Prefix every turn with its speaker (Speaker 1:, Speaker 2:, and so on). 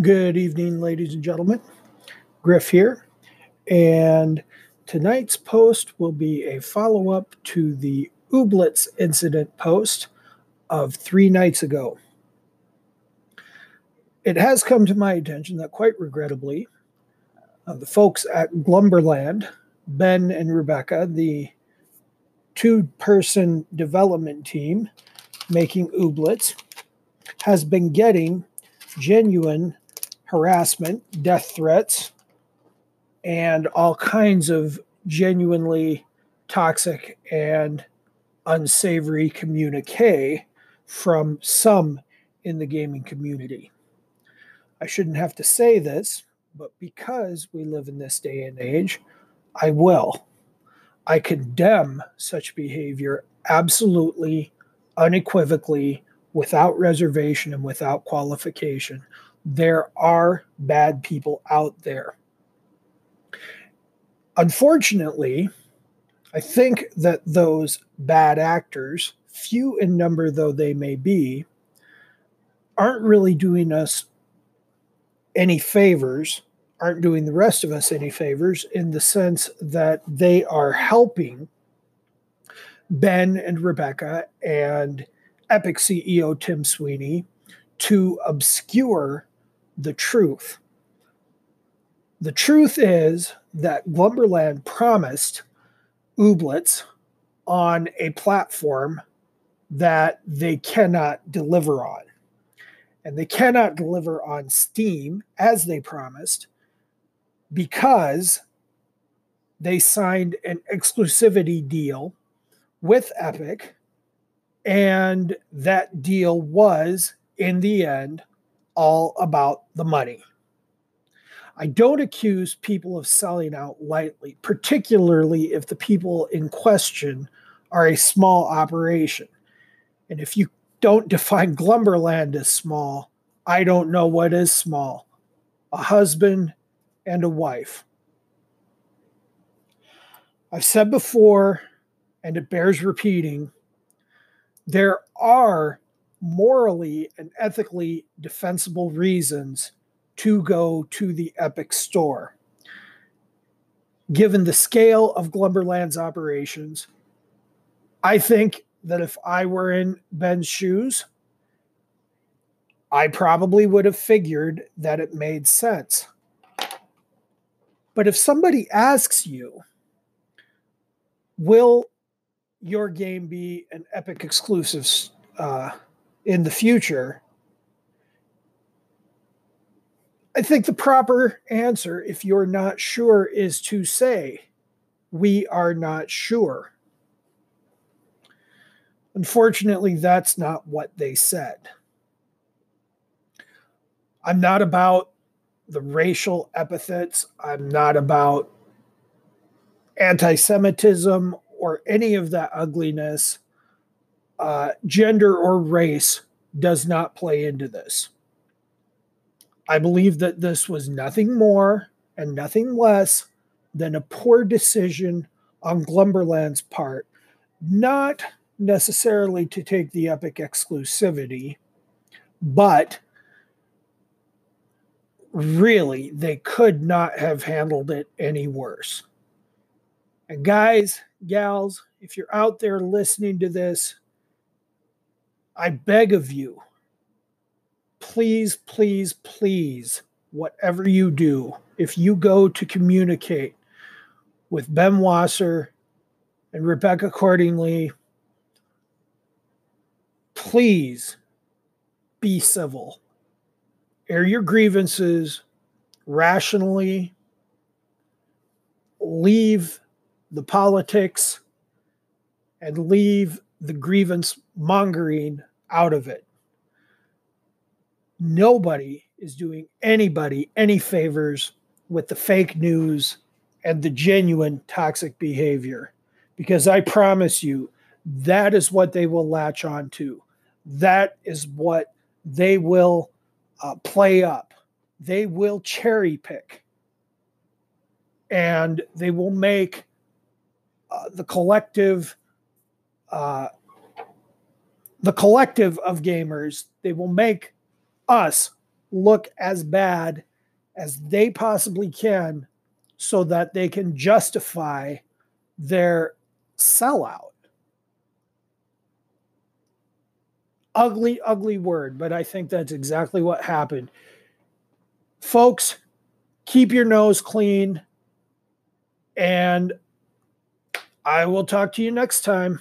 Speaker 1: Good evening, ladies and gentlemen. Griff here. And tonight's post will be a follow up to the Ooblets incident post of three nights ago. It has come to my attention that, quite regrettably, uh, the folks at Glumberland, Ben and Rebecca, the two person development team making Ooblets, has been getting genuine harassment, death threats, and all kinds of genuinely toxic and unsavory communique from some in the gaming community. I shouldn't have to say this, but because we live in this day and age, I will. I condemn such behavior absolutely, unequivocally, without reservation, and without qualification there are bad people out there. Unfortunately, I think that those bad actors, few in number though they may be, aren't really doing us any favors, aren't doing the rest of us any favors in the sense that they are helping Ben and Rebecca and Epic CEO Tim Sweeney to obscure the truth. The truth is that Glumberland promised Ooblets on a platform that they cannot deliver on. And they cannot deliver on Steam as they promised because they signed an exclusivity deal with Epic. And that deal was, in the end, all about the money. I don't accuse people of selling out lightly, particularly if the people in question are a small operation. And if you don't define Glumberland as small, I don't know what is small a husband and a wife. I've said before, and it bears repeating, there are morally and ethically defensible reasons to go to the Epic store. Given the scale of Glumberland's operations, I think that if I were in Ben's shoes, I probably would have figured that it made sense. But if somebody asks you, will your game be an Epic exclusive uh, in the future, I think the proper answer, if you're not sure, is to say, We are not sure. Unfortunately, that's not what they said. I'm not about the racial epithets. I'm not about anti Semitism or any of that ugliness uh, gender or race does not play into this. I believe that this was nothing more and nothing less than a poor decision on Glumberland's part, not necessarily to take the Epic exclusivity, but really, they could not have handled it any worse. And guys, gals, if you're out there listening to this, I beg of you, please, please, please, whatever you do, if you go to communicate with Ben Wasser and Rebecca Cordingley, please be civil. Air your grievances rationally. Leave the politics and leave the grievance mongering out of it. Nobody is doing anybody any favors with the fake news and the genuine toxic behavior because I promise you that is what they will latch on to. That is what they will uh, play up. They will cherry pick and they will make uh, the collective uh, the collective of gamers, they will make us look as bad as they possibly can so that they can justify their sellout. Ugly, ugly word, but I think that's exactly what happened. Folks, keep your nose clean, and I will talk to you next time.